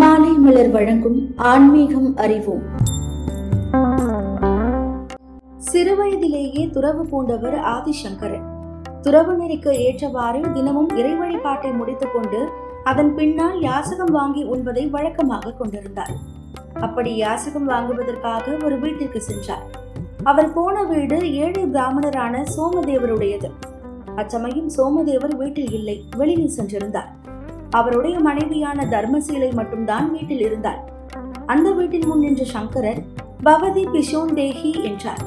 மாலை மலர் வழங்கும் ஆன்மீகம் அறிவோம். சிறுவயதிலேயே துறவு பூண்டவர் ஆதிசங்கரன் துறவு நெறிக்கு ஏற்றவாறு தினமும் இறை வழிபாட்டை முடித்துக் கொண்டு அதன் பின்னால் யாசகம் வாங்கி உண்பதை வழக்கமாக கொண்டிருந்தார். அப்படி யாசகம் வாங்குவதற்காக ஒரு வீட்டிற்கு சென்றார். அவர் போன வீடு ஏழை பிராமணரான சோமதேவருடையது. அச்சமயம் சோமதேவர் வீட்டில் இல்லை வெளியில் சென்றிருந்தார். அவருடைய மனைவியான தர்மசீலை மட்டும்தான் வீட்டில் இருந்தார். அந்த வீட்டின் முன் நின்ற சங்கரர் பவதி பிஷோன் தேஹி என்றார்.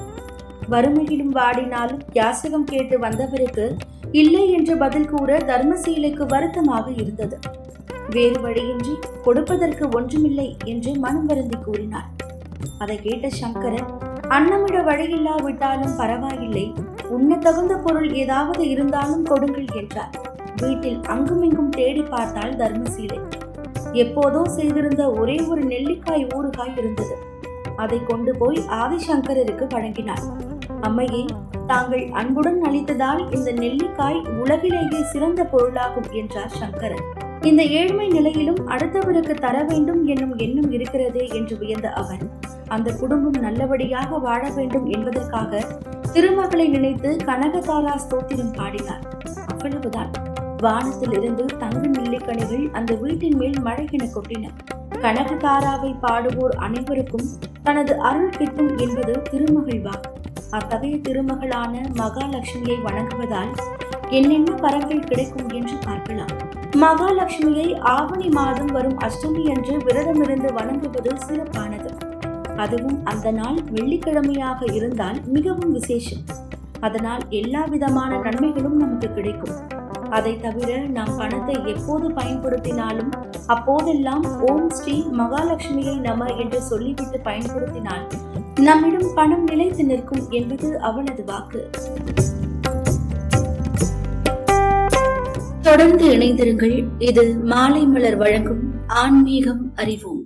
வறுமையிலும் வாடினாலும் யாசகம் கேட்டு வந்தவருக்கு இல்லை என்று பதில் கூற தர்மசீலைக்கு வருத்தமாக இருந்தது. வேறு வழியின்றி கொடுப்பதற்கு ஒன்றுமில்லை என்று மனம் வருந்தி கூறினார். அதை கேட்ட சங்கரன் அன்னமிட வழியில்லாவிட்டாலும் பரவாயில்லை. உண்ண தகுந்த பொருள் ஏதாவது இருந்தாலும் கொடுங்கள் என்றார். வீட்டில் அங்குமிங்கும் தேடி பார்த்தால் தர்மசீலை. எப்போதோ செய்திருந்த ஒரே ஒரு நெல்லிக்காய் ஊறுகாய் இருந்தது. அதை கொண்டு போய் ஆதிசங்கரருக்கு வழங்கினார் அம்மையே தாங்கள் அன்புடன் அளித்ததால் இந்த நெல்லிக்காய் உலகிலேயே சிறந்த பொருளாகும் என்றார் சங்கரன். இந்த ஏழ்மை நிலையிலும் அடுத்தவருக்கு தர வேண்டும் என்னும் எண்ணம் இருக்கிறதே என்று வியந்த அவர் அந்த குடும்பம் நல்லபடியாக வாழ வேண்டும் என்பதற்காக திருமகளை நினைத்து கனகதாரா ஸ்தோத்திரம் பாடினார். அவ்வளவுதான். வானத்தில் இருந்து தங்க நெல்லிக்கனிகள் அந்த வீட்டின் மேல் மழை கொட்டின. கனகதாராவை பாடுவோர் அனைவருக்கும் தனது அருள் கிட்டும் என்பது திருமகிழ்வா. அத்தகைய திருமகளான மகாலட்சுமியை வணங்குவதால் என்னென்ன பரங்கள் கிடைக்கும் என்று பார்க்கலாம். மகாலட்சுமியை ஆவணி மாதம் வரும் அஷ்டமி என்று விரதமிருந்து வணங்குவது சிறப்பானது. அதுவும் அந்த நாள் வெள்ளிக்கிழமையாக இருந்தால் மிகவும் விசேஷம். அதனால் எல்லா விதமான நன்மைகளும் நமக்கு கிடைக்கும். அதை தவிர நாம் பணத்தை எப்போது பயன்படுத்தினாலும் அப்போதெல்லாம் ஓம் ஸ்ரீ மகாலட்சுமியை நம என்று சொல்லிவிட்டு பயன்படுத்தினால் நம்மிடம் பணம் நிலைத்து நிற்கும் என்பது அவளது வாக்கு. தொடர்ந்து இணைந்திருங்கள். இது மாலை மலர் வழங்கும் ஆன்மீகம் அறிவோம்.